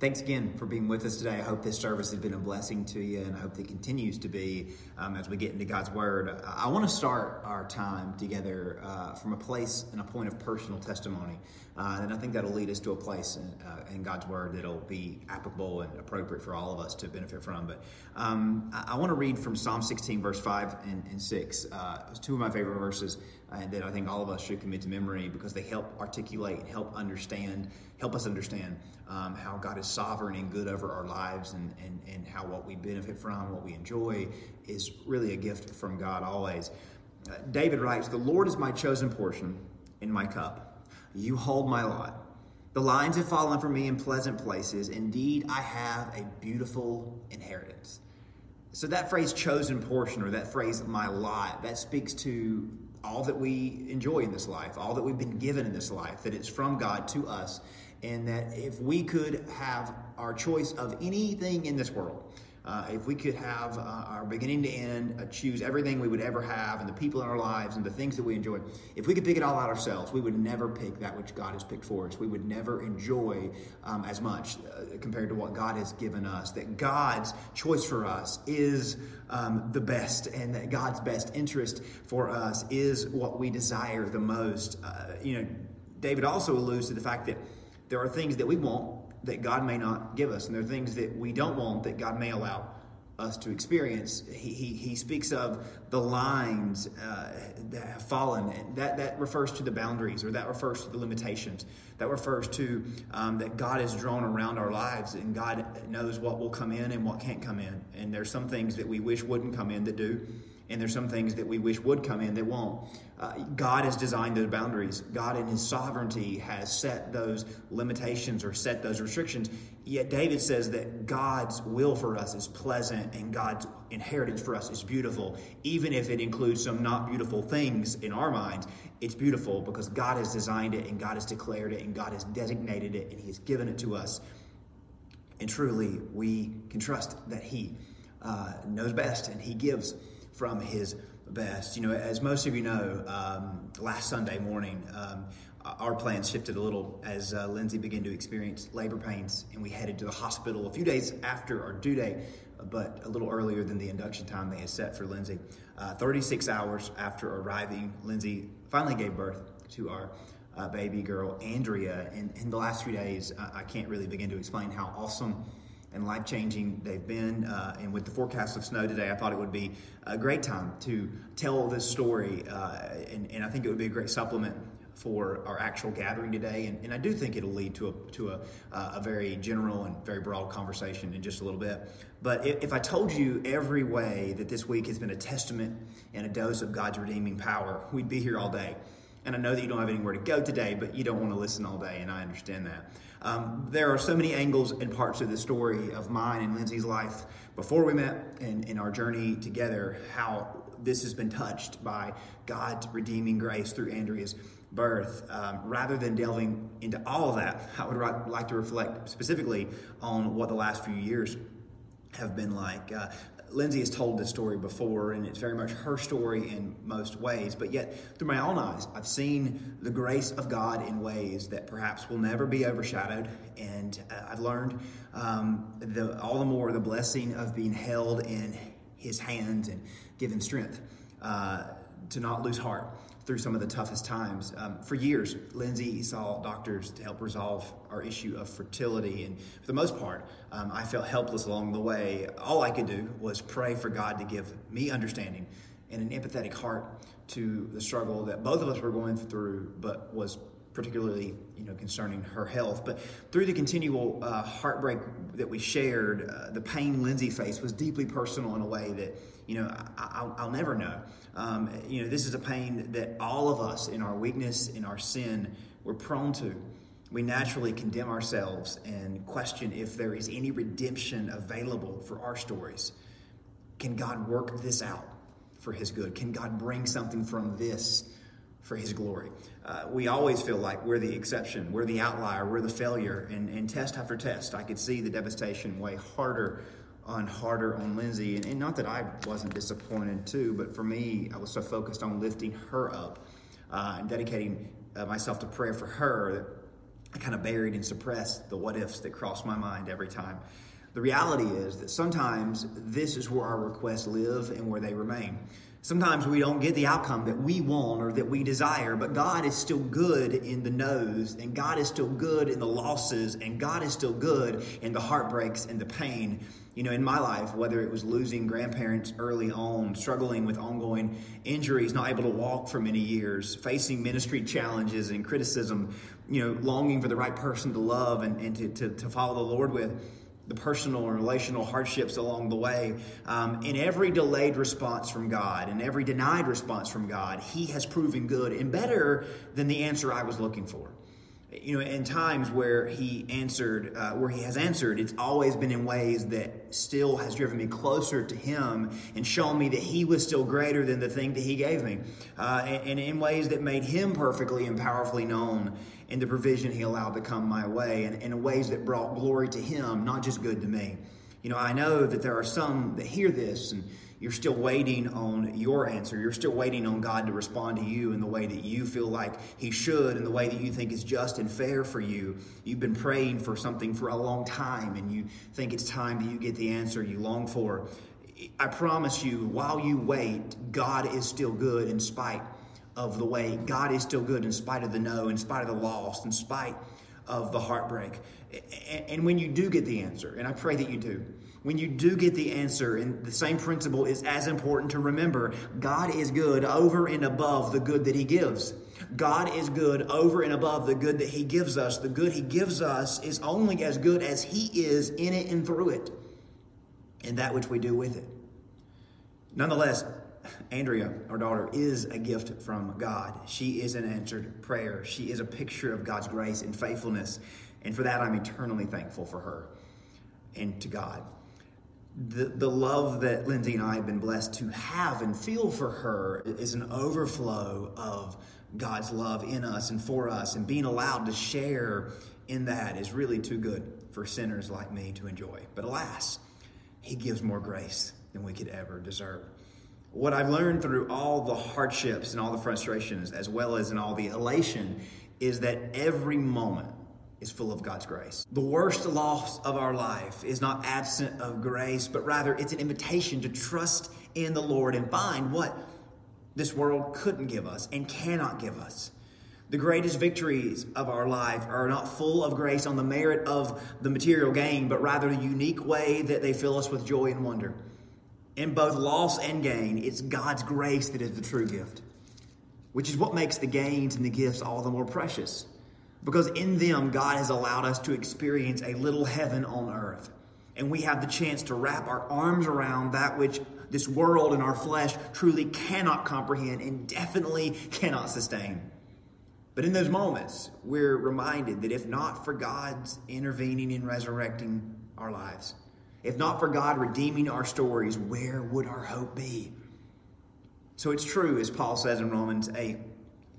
Thanks again for being with us today. I hope this service has been a blessing to you, and I hope it continues to be um, as we get into God's Word. I want to start our time together uh, from a place and a point of personal testimony, uh, and I think that'll lead us to a place in, uh, in, God's Word that'll be applicable and appropriate for all of us to benefit from. But um, I, I, want to read from Psalm 16, verse 5 and, and 6. Uh, it's two of my favorite verses uh, that I think all of us should commit to memory because they help articulate, and help understand, help us understand um, how God is sovereign and good over our lives and, and, and how what we benefit from, what we enjoy, is really a gift from God always. Uh, David writes, The Lord is my chosen portion in my cup. You hold my lot. The lines have fallen for me in pleasant places. Indeed, I have a beautiful inheritance. So, that phrase chosen portion, or that phrase my lot, that speaks to all that we enjoy in this life, all that we've been given in this life, that it's from God to us and that if we could have our choice of anything in this world, uh, if we could have uh, our beginning to end, uh, choose everything we would ever have, and the people in our lives and the things that we enjoy, if we could pick it all out ourselves, we would never pick that which God has picked for us. We would never enjoy um, as much uh, compared to what God has given us. That God's choice for us is um, the best, and that God's best interest for us is what we desire the most. Uh, you know, David also alludes to the fact that there are things that we want that God may not give us, and there are things that we don't want that God may allow us to experience. He, he, he speaks of the lines uh, that have fallen. That, that refers to the boundaries, or that refers to the limitations. That refers to um, that God has drawn around our lives, and God knows what will come in and what can't come in. And there's some things that we wish wouldn't come in that do and there's some things that we wish would come in that won't. Uh, God has designed those boundaries. God, in His sovereignty, has set those limitations or set those restrictions. Yet David says that God's will for us is pleasant and God's inheritance for us is beautiful, even if it includes some not beautiful things in our minds. It's beautiful because God has designed it and God has declared it and God has designated it and He has given it to us. And truly, we can trust that He uh, knows best and He gives from his best. You know, as most of you know, um, last Sunday morning, um, our plans shifted a little as uh, Lindsay began to experience labor pains, and we headed to the hospital a few days after our due date, but a little earlier than the induction time they had set for Lindsay. Uh, 36 hours after arriving, Lindsay finally gave birth to our uh, baby girl, Andrea. And in the last few days, I can't really begin to explain how awesome and life changing they've been. Uh, and with the forecast of snow today, I thought it would be a great time to tell this story. Uh, and, and, I think it would be a great supplement for our actual gathering today. And, and I do think it'll lead to, a, to a, uh, a, very general and very broad conversation in just a little bit. But if, if I told you every way that this week has been a testament and a dose of God's redeeming power, we'd be here all day. And I know that you don't have anywhere to go today, but you don't want to listen all day, and I understand that. Um, there are so many angles and parts of the story of mine and Lindsay's life before we met and in our journey together, how this has been touched by God's redeeming grace through Andrea's birth. Um, rather than delving into all of that, I would like to reflect specifically on what the last few years have been like. Uh, Lindsay has told this story before, and it's very much her story in most ways. But yet, through my own eyes, I've seen the grace of God in ways that perhaps will never be overshadowed. And uh, I've learned um, the, all the more the blessing of being held in His hands and given strength uh, to not lose heart through some of the toughest times. Um, for years, Lindsay saw doctors to help resolve our issue of fertility, and for the most part, um, I felt helpless along the way. All I could do was pray for God to give me understanding and an empathetic heart to the struggle that both of us were going through, but was particularly you know concerning her health. But through the continual uh, heartbreak that we shared, uh, the pain Lindsay faced was deeply personal in a way that you know I, will never know. Um, you know, this is a pain that all of us, in our weakness, in our sin, we're prone to. We naturally condemn ourselves and question if there is any redemption available for our stories. Can God work this out for His good? Can God bring something from this for His glory? Uh, we always feel like we're the exception, we're the outlier, we're the failure. And, and test after test, I could see the devastation way harder on harder on Lindsay. And, and, not that I wasn't disappointed too, but for me, I was so focused on lifting her up uh, and dedicating uh, myself to prayer for her that I kind of buried and suppressed the what ifs that cross my mind every time. The reality is that sometimes this is where our requests live and where they remain. Sometimes we don't get the outcome that we want or that we desire, but God is still good in the no's, and God is still good in the losses, and God is still good in the heartbreaks and the pain. You know, in my life, whether it was losing grandparents early on, struggling with ongoing injuries, not able to walk for many years, facing ministry challenges and criticism, you know, longing for the right person to love and, and to, to, to follow the Lord with the personal and relational hardships along the way. Um, in every delayed response from God and every denied response from God, He has proven good and better than the answer I was looking for. You know, in times where He answered, uh, where He has answered, it's always been in ways that still has driven me closer to Him and shown me that He was still greater than the thing that He gave me, uh, and, and in ways that made Him perfectly and powerfully known in the provision He allowed to come my way, and, in ways that brought glory to Him, not just good to me. You know, I know that there are some that hear this and you're still waiting on your answer. You're still waiting on God to respond to you in the way that you feel like He should, in the way that you think is just and fair for you. You've been praying for something for a long time and you think it's time that you get the answer you long for. I promise you, while you wait, God is still good in spite of the way God is still good in spite of the no, in spite of the loss, in spite of the heartbreak. And when you do get the answer, and I pray that you do, when you do get the answer, and the same principle is as important to remember God is good over and above the good that He gives. God is good over and above the good that He gives us. The good He gives us is only as good as He is in it and through it, and that which we do with it. Nonetheless, Andrea, our daughter, is a gift from God. She is an answered prayer. She is a picture of God's grace and faithfulness. And for that, I'm eternally thankful for her and to God. The, the love that Lindsay and I have been blessed to have and feel for her is an overflow of God's love in us and for us, and being allowed to share in that is really too good for sinners like me to enjoy. But alas, He gives more grace than we could ever deserve. What I've learned through all the hardships and all the frustrations, as well as in all the elation, is that every moment is full of God's grace. The worst loss of our life is not absent of grace, but rather it's an invitation to trust in the Lord and find what this world couldn't give us and cannot give us. The greatest victories of our life are not full of grace on the merit of the material gain, but rather the unique way that they fill us with joy and wonder in both loss and gain, it's God's grace that is the true gift, which is what makes the gains and the gifts all the more precious. Because in them, God has allowed us to experience a little heaven on earth. And we have the chance to wrap our arms around that which this world and our flesh truly cannot comprehend and definitely cannot sustain. But in those moments, we're reminded that if not for God's intervening and resurrecting our lives, if not for God redeeming our stories, where would our hope be? So it's true, as Paul says in Romans 8,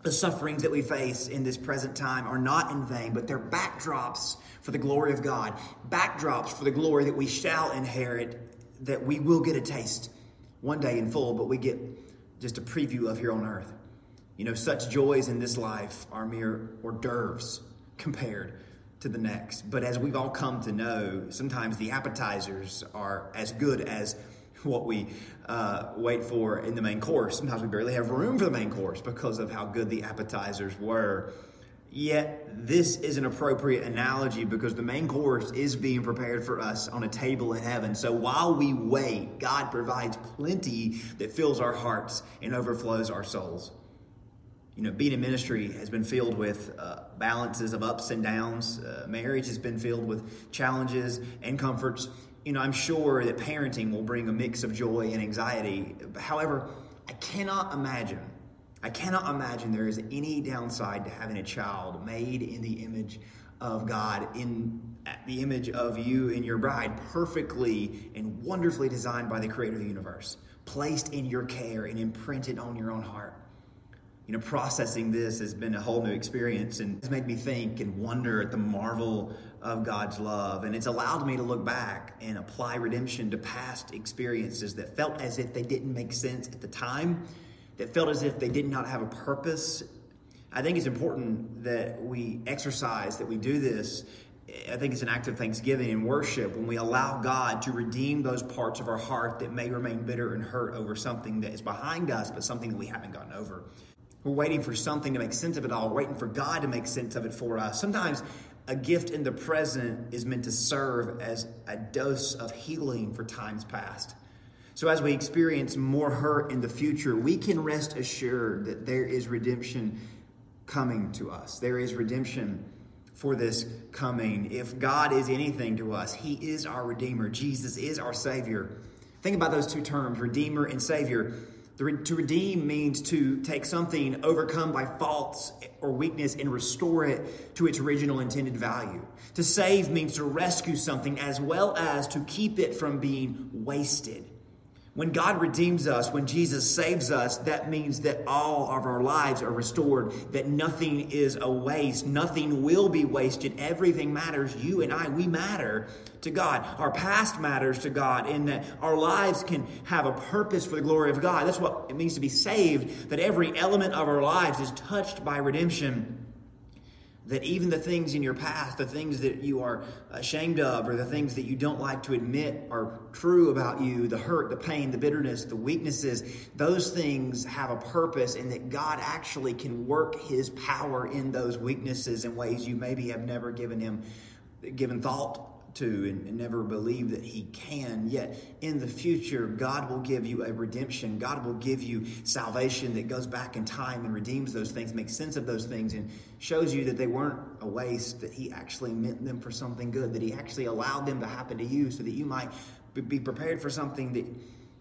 the sufferings that we face in this present time are not in vain, but they're backdrops for the glory of God, backdrops for the glory that we shall inherit, that we will get a taste one day in full, but we get just a preview of here on earth. You know, such joys in this life are mere hors d'oeuvres compared to the next. But as we've all come to know, sometimes the appetizers are as good as what we uh, wait for in the main course. Sometimes we barely have room for the main course because of how good the appetizers were. Yet, this is an appropriate analogy because the main course is being prepared for us on a table in heaven. So while we wait, God provides plenty that fills our hearts and overflows our souls you know, being in ministry has been filled with uh, balances of ups and downs. Uh, marriage has been filled with challenges and comforts. You know, I'm sure that parenting will bring a mix of joy and anxiety. However, I cannot imagine, I cannot imagine there is any downside to having a child made in the image of God, in the image of you and your bride, perfectly and wonderfully designed by the creator of the universe, placed in your care and imprinted on your own heart you know, processing this has been a whole new experience and it's made me think and wonder at the marvel of God's love. And it's allowed me to look back and apply redemption to past experiences that felt as if they didn't make sense at the time, that felt as if they did not have a purpose, I think it's important that we exercise, that we do this. I think it's an act of thanksgiving and worship when we allow God to redeem those parts of our heart that may remain bitter and hurt over something that is behind us, but something that we haven't gotten over. We're waiting for something to make sense of it all, waiting for God to make sense of it for us. Sometimes a gift in the present is meant to serve as a dose of healing for times past. So, as we experience more hurt in the future, we can rest assured that there is redemption coming to us. There is redemption for this coming. If God is anything to us, He is our Redeemer. Jesus is our Savior. Think about those two terms, Redeemer and Savior. To redeem means to take something overcome by faults or weakness and restore it to its original intended value. To save means to rescue something as well as to keep it from being wasted. When God redeems us, when Jesus saves us, that means that all of our lives are restored, that nothing is a waste, nothing will be wasted. Everything matters. You and I, we matter to God. Our past matters to God, in that our lives can have a purpose for the glory of God. That's what it means to be saved, that every element of our lives is touched by redemption that even the things in your past, the things that you are ashamed of, or the things that you don't like to admit are true about you, the hurt, the pain, the bitterness, the weaknesses, those things have a purpose, and that God actually can work His power in those weaknesses in ways you maybe have never given Him given thought to and, and, never believe that he can. Yet in the future, God will give you a redemption. God will give you salvation that goes back in time and redeems those things, makes sense of those things, and shows you that they weren't a waste, that he actually meant them for something good, that he actually allowed them to happen to you so that you might be prepared for something that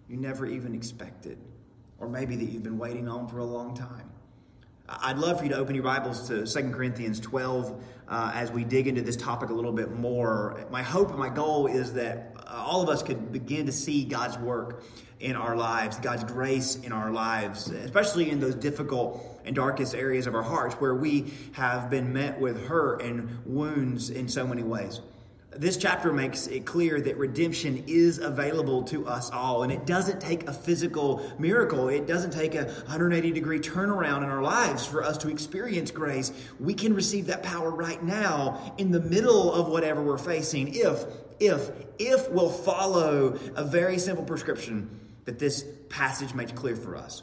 you never even expected, or maybe that you've been waiting on for a long time. I'd love for you to open your Bibles to 2 Corinthians 12 uh, as we dig into this topic a little bit more. My hope and my goal is that uh, all of us could begin to see God's work in our lives, God's grace in our lives, especially in those difficult and darkest areas of our hearts where we have been met with hurt and wounds in so many ways. This chapter makes it clear that redemption is available to us all, and it doesn't take a physical miracle. It doesn't take a 180 degree turnaround in our lives for us to experience grace. We can receive that power right now in the middle of whatever we're facing if, if, if we'll follow a very simple prescription that this passage makes clear for us.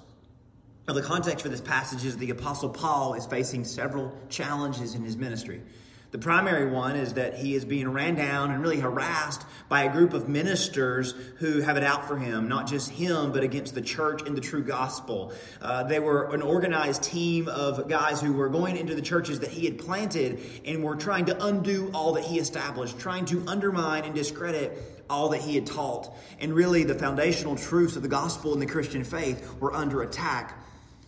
Now, the context for this passage is the Apostle Paul is facing several challenges in his ministry. The primary one is that he is being ran down and really harassed by a group of ministers who have it out for him, not just him, but against the church and the true gospel. Uh, they were an organized team of guys who were going into the churches that he had planted and were trying to undo all that he established, trying to undermine and discredit all that he had taught. And really, the foundational truths of the gospel and the Christian faith were under attack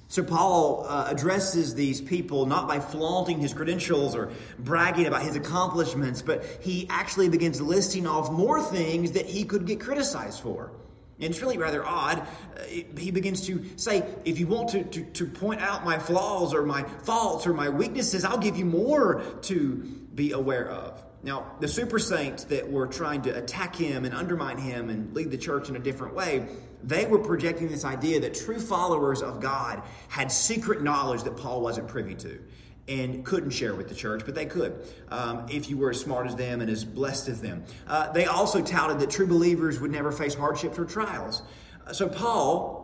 so, Paul uh, addresses these people not by flaunting his credentials or bragging about his accomplishments, but he actually begins listing off more things that he could get criticized for. And it's really rather odd. Uh, he begins to say, if you want to, to, to point out my flaws or my faults or my weaknesses, I'll give you more to be aware of. Now, the super saints that were trying to attack him and undermine him and lead the church in a different way, they were projecting this idea that true followers of God had secret knowledge that Paul wasn't privy to and couldn't share with the church, but they could um, if you were as smart as them and as blessed as them. Uh, they also touted that true believers would never face hardships or trials. Uh, so, Paul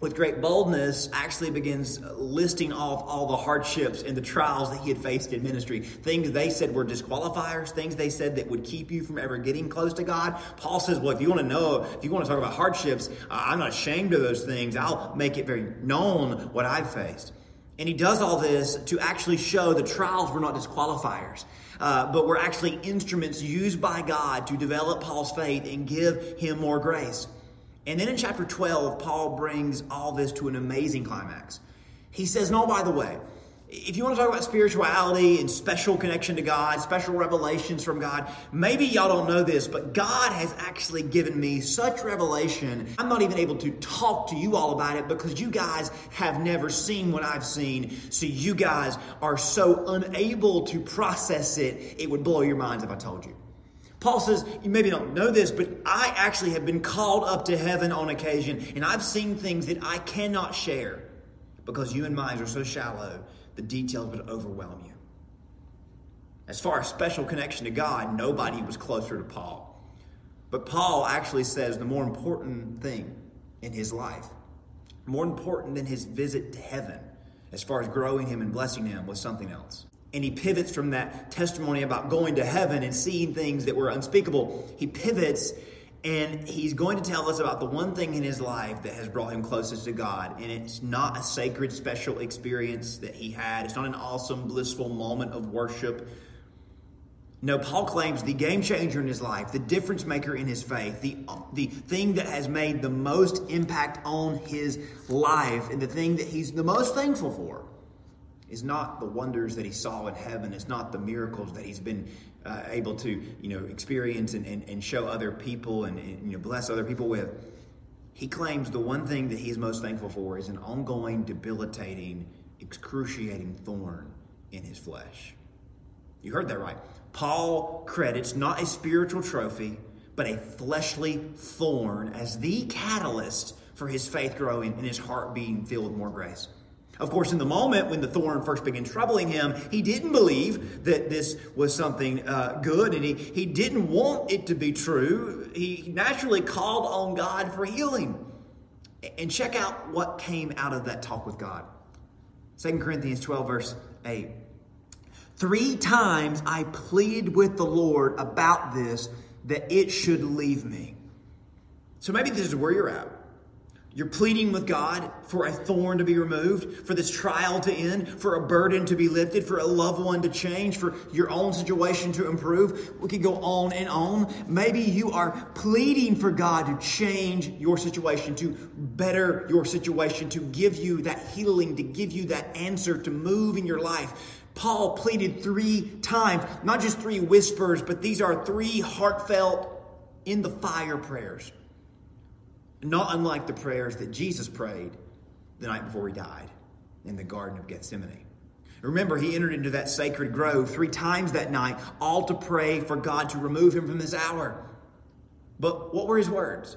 with great boldness, actually begins listing off all the hardships and the trials that he had faced in ministry. Things they said were disqualifiers, things they said that would keep you from ever getting close to God. Paul says, Well, if you want to know, if you want to talk about hardships, I'm not ashamed of those things. I'll make it very known what I've faced. And he does all this to actually show the trials were not disqualifiers, uh, but were actually instruments used by God to develop Paul's faith and give him more grace. And then in chapter 12, Paul brings all this to an amazing climax. He says, No, by the way, if you want to talk about spirituality and special connection to God, special revelations from God, maybe y'all don't know this, but God has actually given me such revelation. I'm not even able to talk to you all about it because you guys have never seen what I've seen. So you guys are so unable to process it, it would blow your minds if I told you. Paul says, You maybe don't know this, but I actually have been called up to heaven on occasion, and I've seen things that I cannot share because you and minds are so shallow the details would overwhelm you. As far as special connection to God, nobody was closer to Paul. But Paul actually says the more important thing in his life, more important than his visit to heaven, as far as growing him and blessing him, was something else. And he pivots from that testimony about going to heaven and seeing things that were unspeakable. He pivots and he's going to tell us about the one thing in his life that has brought him closest to God. And it's not a sacred, special experience that he had, it's not an awesome, blissful moment of worship no, Paul claims the game changer in his life, the difference maker in his faith, the, the thing that has made the most impact on his life, and the thing that he's the most thankful for is not the wonders that he saw in heaven. It's not the miracles that he's been uh, able to, you know, experience and, and, and show other people and, and, you know, bless other people with. He claims the one thing that he's most thankful for is an ongoing, debilitating, excruciating thorn in his flesh. You heard that right. Paul credits not a spiritual trophy, but a fleshly thorn as the catalyst for his faith growing and his heart being filled with more grace. Of course, in the moment when the thorn first began troubling him, he didn't believe that this was something uh, good and he, he didn't want it to be true. He naturally called on God for healing. And check out what came out of that talk with God. 2 Corinthians 12, verse 8. Three times I pleaded with the Lord about this, that it should leave me. So maybe this is where you're at. You're pleading with God for a thorn to be removed, for this trial to end, for a burden to be lifted, for a loved one to change, for your own situation to improve. We could go on and on. Maybe you are pleading for God to change your situation, to better your situation, to give you that healing, to give you that answer, to move in your life. Paul pleaded three times, not just three whispers, but these are three heartfelt, in the fire prayers. Not unlike the prayers that Jesus prayed the night before he died in the Garden of Gethsemane. Remember, he entered into that sacred grove three times that night, all to pray for God to remove him from this hour. But what were his words?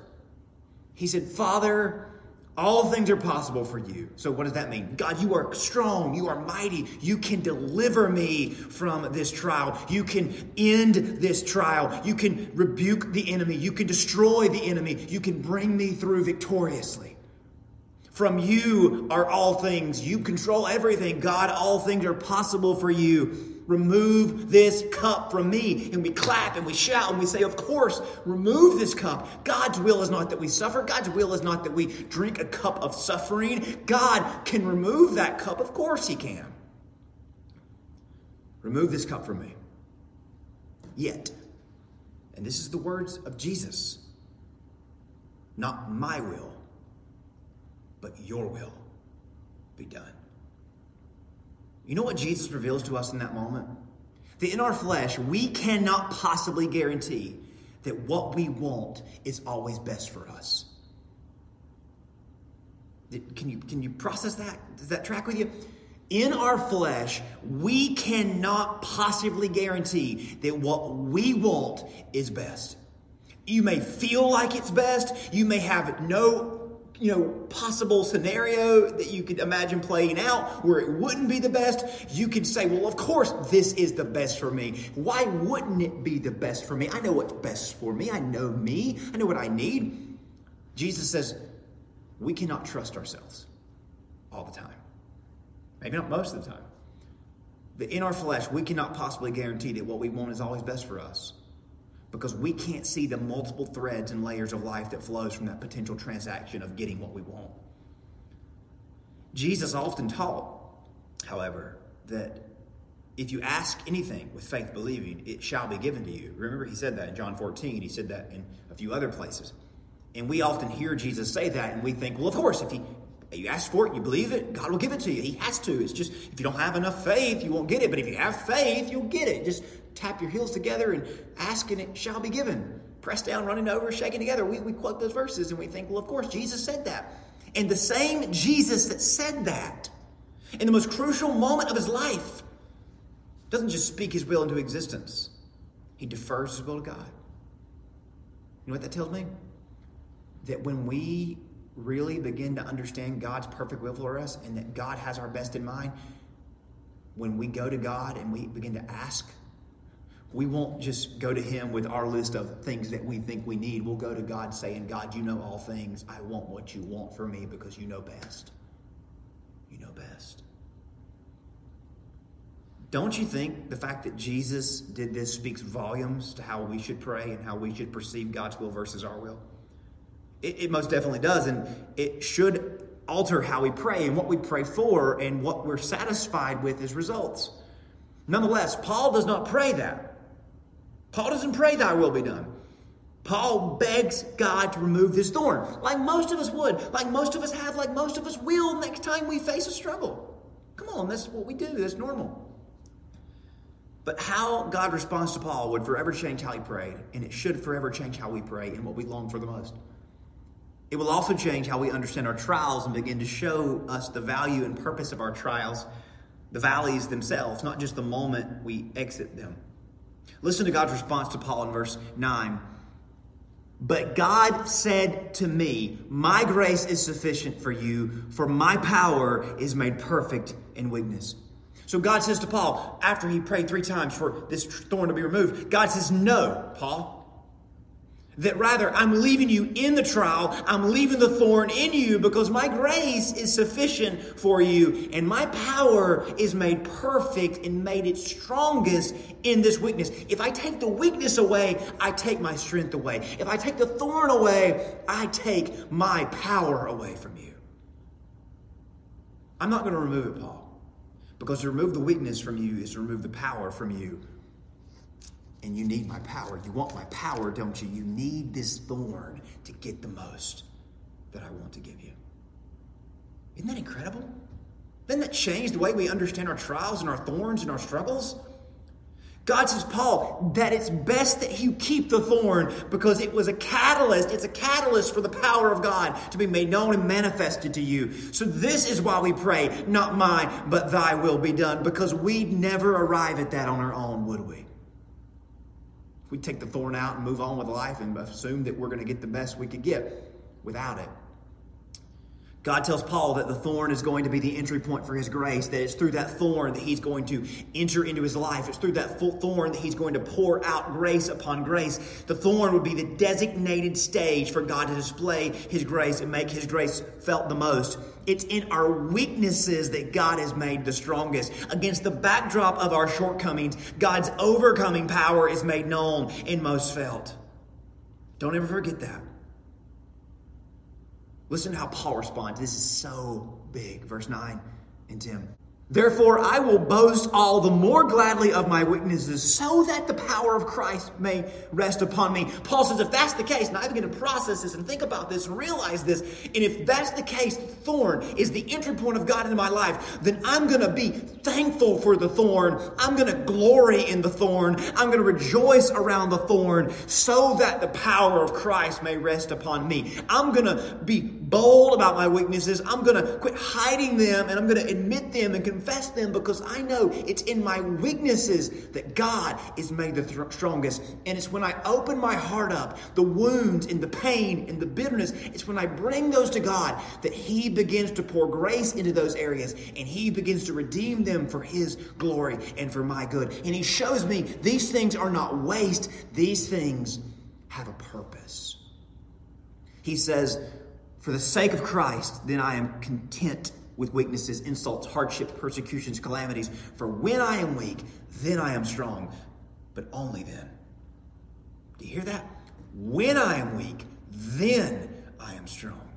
He said, Father, all things are possible for you. So, what does that mean? God, you are strong. You are mighty. You can deliver me from this trial. You can end this trial. You can rebuke the enemy. You can destroy the enemy. You can bring me through victoriously. From you are all things. You control everything. God, all things are possible for you. Remove this cup from me. And we clap and we shout and we say, Of course, remove this cup. God's will is not that we suffer. God's will is not that we drink a cup of suffering. God can remove that cup. Of course, He can. Remove this cup from me. Yet, and this is the words of Jesus, not my will, but your will be done. You know what Jesus reveals to us in that moment? That in our flesh, we cannot possibly guarantee that what we want is always best for us. Can you, can you process that? Does that track with you? In our flesh, we cannot possibly guarantee that what we want is best. You may feel like it's best. You may have no you know, possible scenario that you could imagine playing out where it wouldn't be the best, you could say, well, of course, this is the best for me. Why wouldn't it be the best for me? I know what's best for me. I know me. I know what I need. Jesus says, we cannot trust ourselves all the time. Maybe not most of the time. But in our flesh, we cannot possibly guarantee that what we want is always best for us because we can't see the multiple threads and layers of life that flows from that potential transaction of getting what we want. Jesus often taught, however, that if you ask anything with faith believing, it shall be given to you. Remember, he said that in John 14. He said that in a few other places. And we often hear Jesus say that, and we think, well, of course, if he you ask for it, you believe it, God will give it to you. He has to. It's just if you don't have enough faith, you won't get it. But if you have faith, you'll get it. Just tap your heels together and ask, and it shall be given. Press down, running over, shaking together. We, we quote those verses and we think, well, of course, Jesus said that. And the same Jesus that said that in the most crucial moment of his life doesn't just speak his will into existence, he defers his will to God. You know what that tells me? That when we really begin to understand God's perfect will for us and that God has our best in mind, when we go to God and we begin to ask, we won't just go to Him with our list of things that we think we need. We'll go to God saying, God, you know all things. I want what you want for me because you know best. You know best. Don't you think the fact that Jesus did this speaks volumes to how we should pray and how we should perceive God's will versus our will? It, it most definitely does, and it should alter how we pray and what we pray for and what we're satisfied with as results. Nonetheless, Paul does not pray that. Paul doesn't pray, Thy will be done. Paul begs God to remove this thorn, like most of us would, like most of us have, like most of us will next time we face a struggle. Come on, that's what we do, that's normal. But how God responds to Paul would forever change how he prayed, and it should forever change how we pray and what we long for the most. It will also change how we understand our trials and begin to show us the value and purpose of our trials, the valleys themselves, not just the moment we exit them. Listen to God's response to Paul in verse 9. But God said to me, My grace is sufficient for you, for my power is made perfect in weakness. So God says to Paul, after he prayed three times for this thorn to be removed, God says, No, Paul, that rather, I'm leaving you in the trial. I'm leaving the thorn in you because my grace is sufficient for you. And my power is made perfect and made it strongest in this weakness. If I take the weakness away, I take my strength away. If I take the thorn away, I take my power away from you. I'm not going to remove it, Paul, because to remove the weakness from you is to remove the power from you and you need my power. You want my power, don't you? You need this thorn to get the most that I want to give you. Isn't that incredible? Doesn't that change the way we understand our trials and our thorns and our struggles? God says, Paul, that it's best that you keep the thorn because it was a catalyst. It's a catalyst for the power of God to be made known and manifested to you. So, this is why we pray, not mine, but thy will be done, because we'd never arrive at that on our own, would we? We take the thorn out and move on with life and assume that we're going to get the best we could get without it. God tells Paul that the thorn is going to be the entry point for his grace, that it's through that thorn that he's going to enter into his life. It's through that thorn that he's going to pour out grace upon grace. The thorn would be the designated stage for God to display his grace and make his grace felt the most. It's in our weaknesses that God has made the strongest. Against the backdrop of our shortcomings, God's overcoming power is made known and most felt. Don't ever forget that. Listen to how Paul responds. This is so big. Verse 9 and 10. Therefore, I will boast all the more gladly of my weaknesses, so that the power of Christ may rest upon me. Paul says, if that's the case, and I begin to process this and think about this and realize this, and if that's the case, thorn is the entry point of God into my life, then I'm going to be thankful for the thorn. I'm going to glory in the thorn. I'm going to rejoice around the thorn, so that the power of Christ may rest upon me. I'm going to be bold about my weaknesses. I'm going to quit hiding them, and I'm going to admit them and confess them because I know it's in my weaknesses that God is made the th- strongest. And it's when I open my heart up, the wounds and the pain and the bitterness, it's when I bring those to God that He begins to pour grace into those areas and He begins to redeem them for His glory and for my good. And He shows me these things are not waste, these things have a purpose. He says, For the sake of Christ, then I am content with weaknesses, insults, hardships, persecutions, calamities. For when I am weak, then I am strong, but only then. Do you hear that? When I am weak, then I am strong.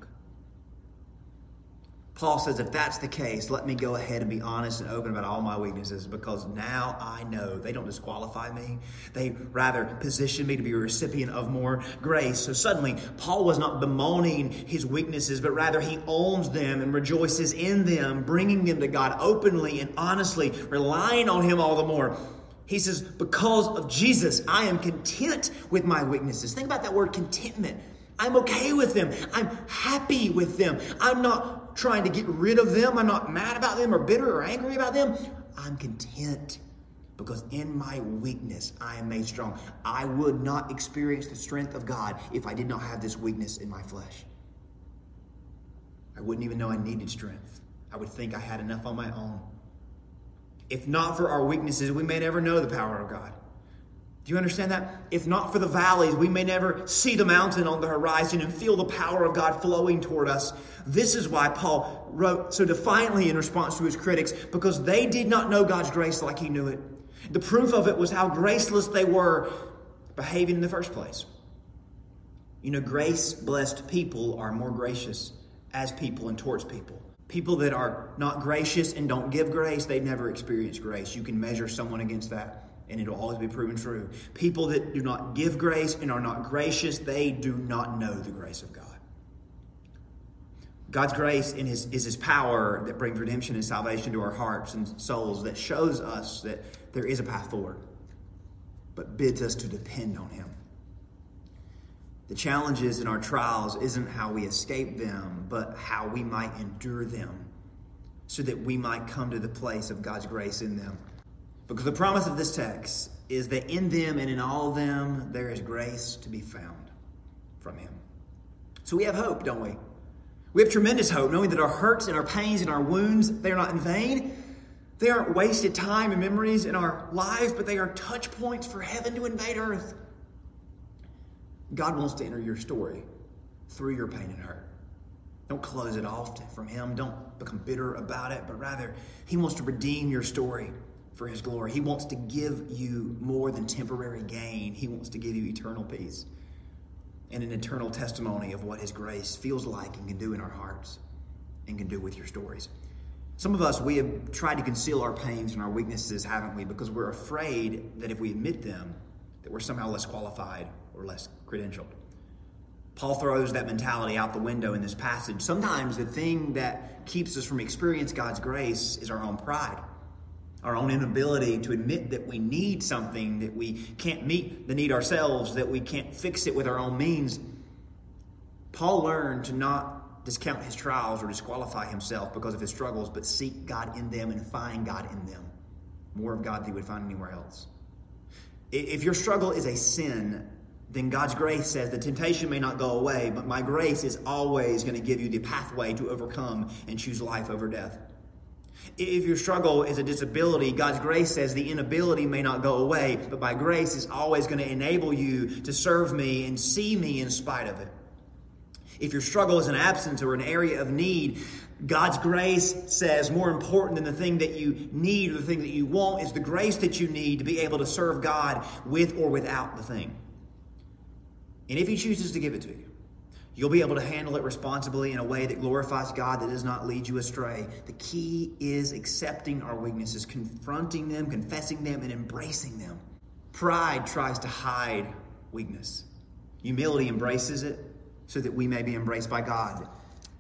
Paul says, if that's the case, let me go ahead and be honest and open about all my weaknesses because now I know they don't disqualify me. They rather position me to be a recipient of more grace. So suddenly, Paul was not bemoaning his weaknesses, but rather he owns them and rejoices in them, bringing them to God openly and honestly, relying on him all the more. He says, because of Jesus, I am content with my weaknesses. Think about that word contentment. I'm okay with them. I'm happy with them. I'm not trying to get rid of them. I'm not mad about them or bitter or angry about them. I'm content because in my weakness I am made strong. I would not experience the strength of God if I did not have this weakness in my flesh. I wouldn't even know I needed strength. I would think I had enough on my own. If not for our weaknesses, we may never know the power of God. Do you understand that? If not for the valleys, we may never see the mountain on the horizon and feel the power of God flowing toward us. This is why Paul wrote so defiantly in response to his critics, because they did not know God's grace like he knew it. The proof of it was how graceless they were behaving in the first place. You know, grace blessed people are more gracious as people and towards people. People that are not gracious and don't give grace, they never experience grace. You can measure someone against that and it'll always be proven true. People that do not give grace and are not gracious, they do not know the grace of God. God's grace in his, is His power that brings redemption and salvation to our hearts and souls, that shows us that there is a path forward, but bids us to depend on Him. The challenges in our trials isn't how we escape them, but how we might endure them so that we might come to the place of God's grace in them. Because the promise of this text is that in them and in all of them there is grace to be found from Him. So we have hope, don't we? We have tremendous hope, knowing that our hurts and our pains and our wounds, they are not in vain. They aren't wasted time and memories in our lives, but they are touch points for heaven to invade earth. God wants to enter your story through your pain and hurt. Don't close it off from Him. Don't become bitter about it, but rather, He wants to redeem your story for his glory. He wants to give you more than temporary gain, he wants to give you eternal peace and an eternal testimony of what his grace feels like and can do in our hearts and can do with your stories. Some of us, we have tried to conceal our pains and our weaknesses, haven't we? Because we're afraid that if we admit them, that we're somehow less qualified or less credentialed. Paul throws that mentality out the window in this passage. Sometimes the thing that keeps us from experiencing God's grace is our own pride our own inability to admit that we need something, that we can't meet the need ourselves, that we can't fix it with our own means. Paul learned to not discount his trials or disqualify himself because of his struggles, but seek God in them and find God in them. More of God than he would find anywhere else. If your struggle is a sin, then God's grace says the temptation may not go away, but my grace is always going to give you the pathway to overcome and choose life over death. If your struggle is a disability, God's grace says the inability may not go away, but by grace is always going to enable you to serve me and see me in spite of it. If your struggle is an absence or an area of need, God's grace says more important than the thing that you need or the thing that you want is the grace that you need to be able to serve God with or without the thing. And if He chooses to give it to you, You'll be able to handle it responsibly in a way that glorifies God, that does not lead you astray. The key is accepting our weaknesses, confronting them, confessing them, and embracing them. Pride tries to hide weakness, humility embraces it so that we may be embraced by God.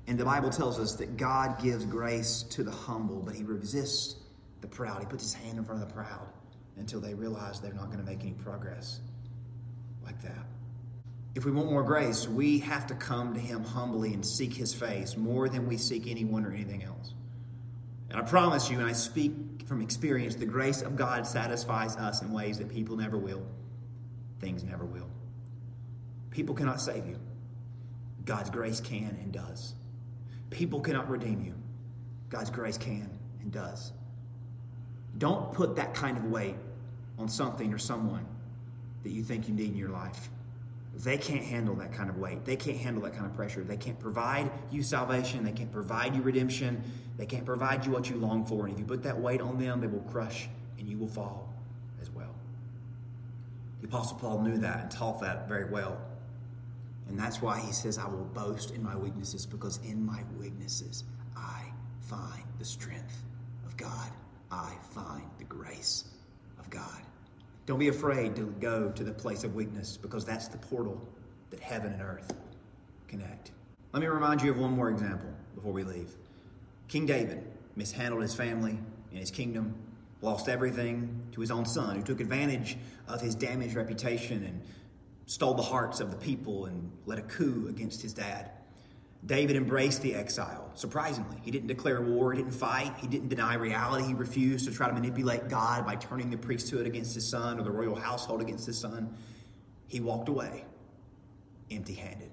And the Bible tells us that God gives grace to the humble, but he resists the proud. He puts his hand in front of the proud until they realize they're not going to make any progress like that. If we want more grace, we have to come to Him humbly and seek His face more than we seek anyone or anything else. And I promise you, and I speak from experience, the grace of God satisfies us in ways that people never will. Things never will. People cannot save you. God's grace can and does. People cannot redeem you. God's grace can and does. Don't put that kind of weight on something or someone that you think you need in your life. They can't handle that kind of weight. They can't handle that kind of pressure. They can't provide you salvation. They can't provide you redemption. They can't provide you what you long for. And if you put that weight on them, they will crush and you will fall as well. The Apostle Paul knew that and taught that very well. And that's why he says, I will boast in my weaknesses, because in my weaknesses I find the strength of God. I find the grace of God. Don't be afraid to go to the place of weakness because that's the portal that heaven and earth connect. Let me remind you of one more example before we leave. King David mishandled his family and his kingdom, lost everything to his own son, who took advantage of his damaged reputation and stole the hearts of the people and led a coup against his dad. David embraced the exile, surprisingly. He didn't declare war, he didn't fight, he didn't deny reality. He refused to try to manipulate God by turning the priesthood against his son or the royal household against his son. He walked away empty handed.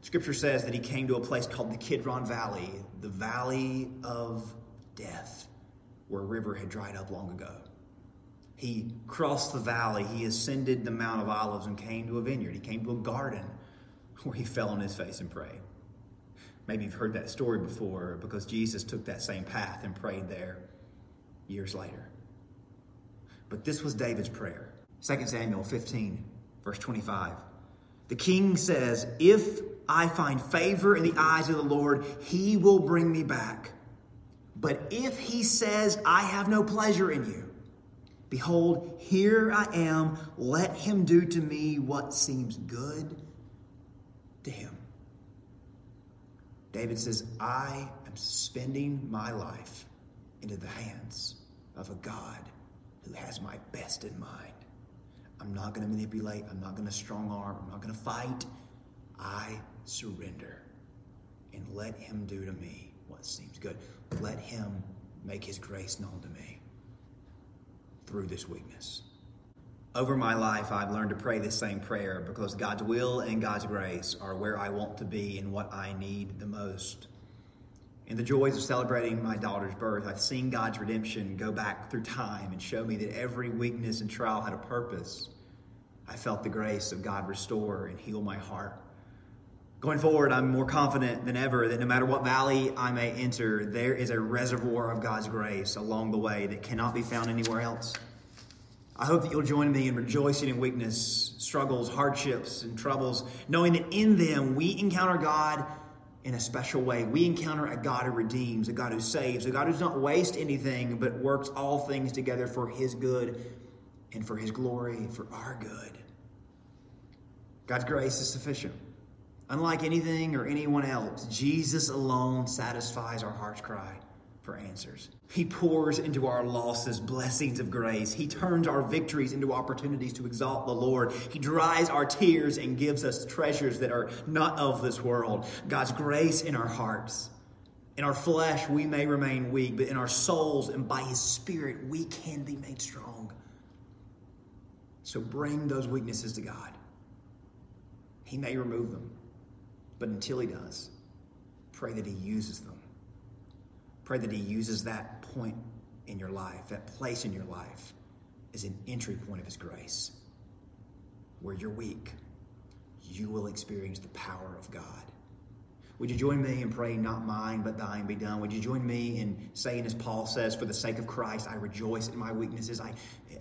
Scripture says that he came to a place called the Kidron Valley, the valley of death. where a river had dried up long ago. He crossed the valley. He ascended the Mount of Olives and came to a vineyard. He came to a garden where he fell on his face and prayed. Maybe you've heard that story before because Jesus took that same path and prayed there years later. But this was David's prayer. 2 Samuel 15, verse 25. The king says, If I find favor in the eyes of the Lord, he will bring me back. But if he says, I have no pleasure in you, behold, here I am, let him do to me what seems good to him. David says, I am spending my life into the hands of a God who has my best in mind. I'm not going to manipulate. I'm not going to strong arm. I'm not going to fight. I surrender and let Him do to me what seems good. Let Him make His grace known to me through this weakness. Over my life, I've learned to pray this same prayer because God's will and God's grace are where I want to be and what I need the most. In the joys of celebrating my daughter's birth, I've seen God's redemption go back through time and show me that every weakness and trial had a purpose. I felt the grace of God restore and heal my heart. Going forward, I'm more confident than ever that no matter what valley I may enter, there is a reservoir of God's grace along the way that cannot be found anywhere else. I hope that you'll join me in rejoicing in weakness, struggles, hardships, and troubles, knowing that in them we encounter God in a special way. We encounter a God who redeems, a God who saves, a God who does not waste anything, but works all things together for His good and for His glory, for our good. God's grace is sufficient. Unlike anything or anyone else, Jesus alone satisfies our heart's cry for answers. He pours into our losses blessings of grace. He turns our victories into opportunities to exalt the Lord. He dries our tears and gives us treasures that are not of this world. God's grace in our hearts. In our flesh, we may remain weak, but in our souls and by His Spirit, we can be made strong. So bring those weaknesses to God. He may remove them, but until He does, pray that He uses them Pray that He uses that point in your life, that place in your life, as an entry point of His grace. Where you're weak, you will experience the power of God. Would you join me in praying, not mine, but thine be done? Would you join me in saying, as Paul says, for the sake of Christ, I rejoice in my weaknesses. I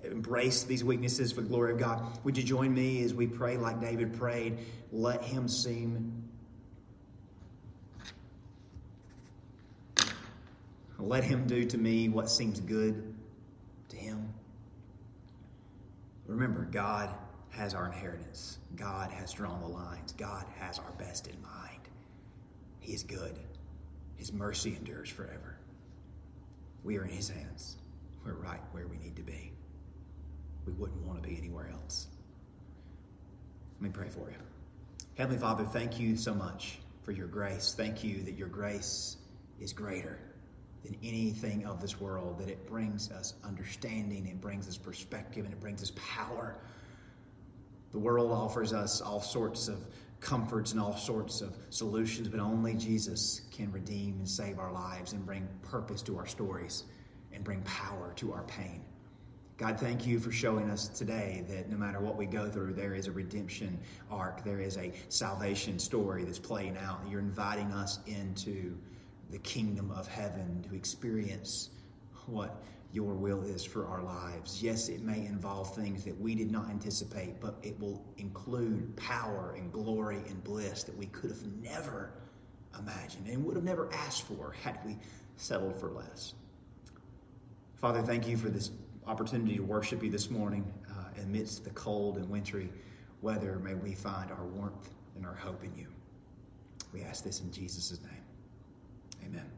embrace these weaknesses for the glory of God. Would you join me as we pray like David prayed? Let him seem Let him do to me what seems good to him. Remember, God has our inheritance. God has drawn the lines. God has our best in mind. He is good. His mercy endures forever. We are in His hands. We're right where we need to be. We wouldn't want to be anywhere else. Let me pray for you. Heavenly Father, thank you so much for your grace. Thank you that your grace is greater than anything of this world, that it brings us understanding, it brings us perspective, and it brings us power. The world offers us all sorts of comforts and all sorts of solutions, but only Jesus can redeem and save our lives and bring purpose to our stories and bring power to our pain. God, thank you for showing us today that no matter what we go through, there is a redemption arc. There is a salvation story that's playing out. You're inviting us into the kingdom of heaven, to experience what your will is for our lives. Yes, it may involve things that we did not anticipate, but it will include power and glory and bliss that we could have never imagined and would have never asked for had we settled for less. Father, thank you for this opportunity to worship you this morning uh, amidst the cold and wintry weather. May we find our warmth and our hope in you. We ask this in Jesus' name. Amen.